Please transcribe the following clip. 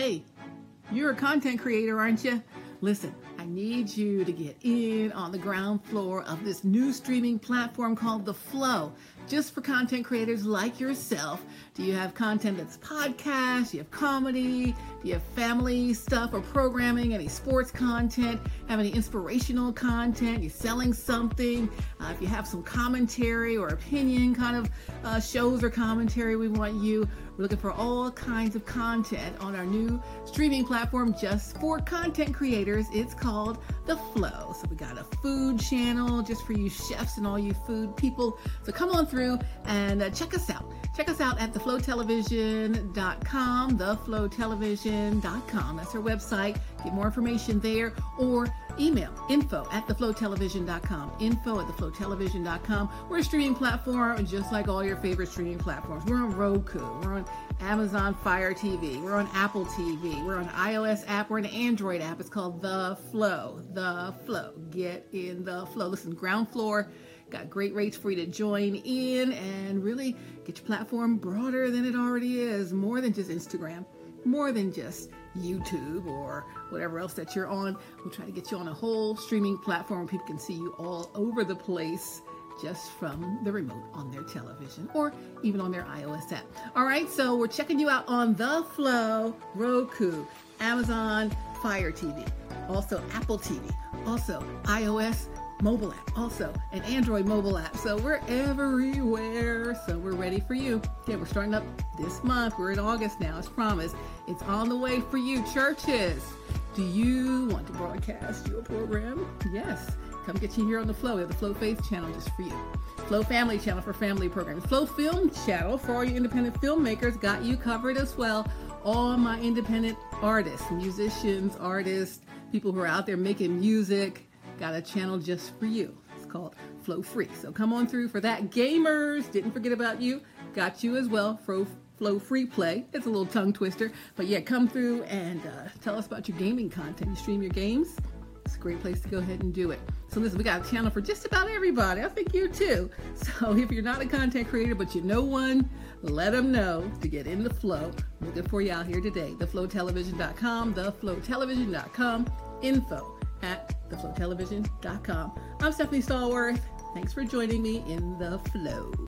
Hey, you're a content creator, aren't you? Listen, I need you to get in on the ground floor of this new streaming platform called The Flow, just for content creators like yourself. Do you have content that's podcast? Do you have comedy? Do you have family stuff or programming? Any sports content? Have any inspirational content? You're selling something? Uh, if you have some commentary or opinion kind of uh, shows or commentary, we want you. We're looking for all kinds of content on our new streaming platform just for content creators. It's called The Flow. So we got a food channel just for you chefs and all you food people. So come on through and uh, check us out. Check us out at theflowtelevision.com, theflowtelevision.com. That's our website. Get more information there or email info at theflowtelevision.com. Info at theflowtelevision.com. We're a streaming platform just like all your favorite streaming platforms. We're on Roku. We're on Amazon Fire TV. We're on Apple TV. We're on iOS app. We're an Android app. It's called The Flow. The Flow. Get in the flow. Listen, ground floor. Got great rates for you to join in and really get your platform broader than it already is. More than just Instagram, more than just YouTube or whatever else that you're on. We'll try to get you on a whole streaming platform. where People can see you all over the place just from the remote on their television or even on their iOS app. All right, so we're checking you out on The Flow, Roku, Amazon Fire TV, also Apple TV, also iOS mobile app, also an Android mobile app. So we're everywhere. So we're ready for you. Okay, we're starting up this month. We're in August now, as promised. It's on the way for you, churches. Do you want to broadcast your program? Yes. Come get you here on the Flow. We have the Flow Faith channel just for you. Flow Family channel for family programs. Flow Film channel for all your independent filmmakers. Got you covered as well. All my independent artists, musicians, artists, people who are out there making music got a channel just for you. It's called Flow Free. So come on through for that. Gamers, didn't forget about you. Got you as well. Flow, Flow Free Play. It's a little tongue twister. But yeah, come through and uh, tell us about your gaming content. You stream your games. It's a great place to go ahead and do it. So listen, we got a channel for just about everybody. I think you too. So if you're not a content creator, but you know one, let them know to get in the flow. Looking for you out here today. Theflowtelevision.com, theflowtelevision.com, info at theflowtelevision.com. I'm Stephanie Stallworth. Thanks for joining me in the flow.